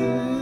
Say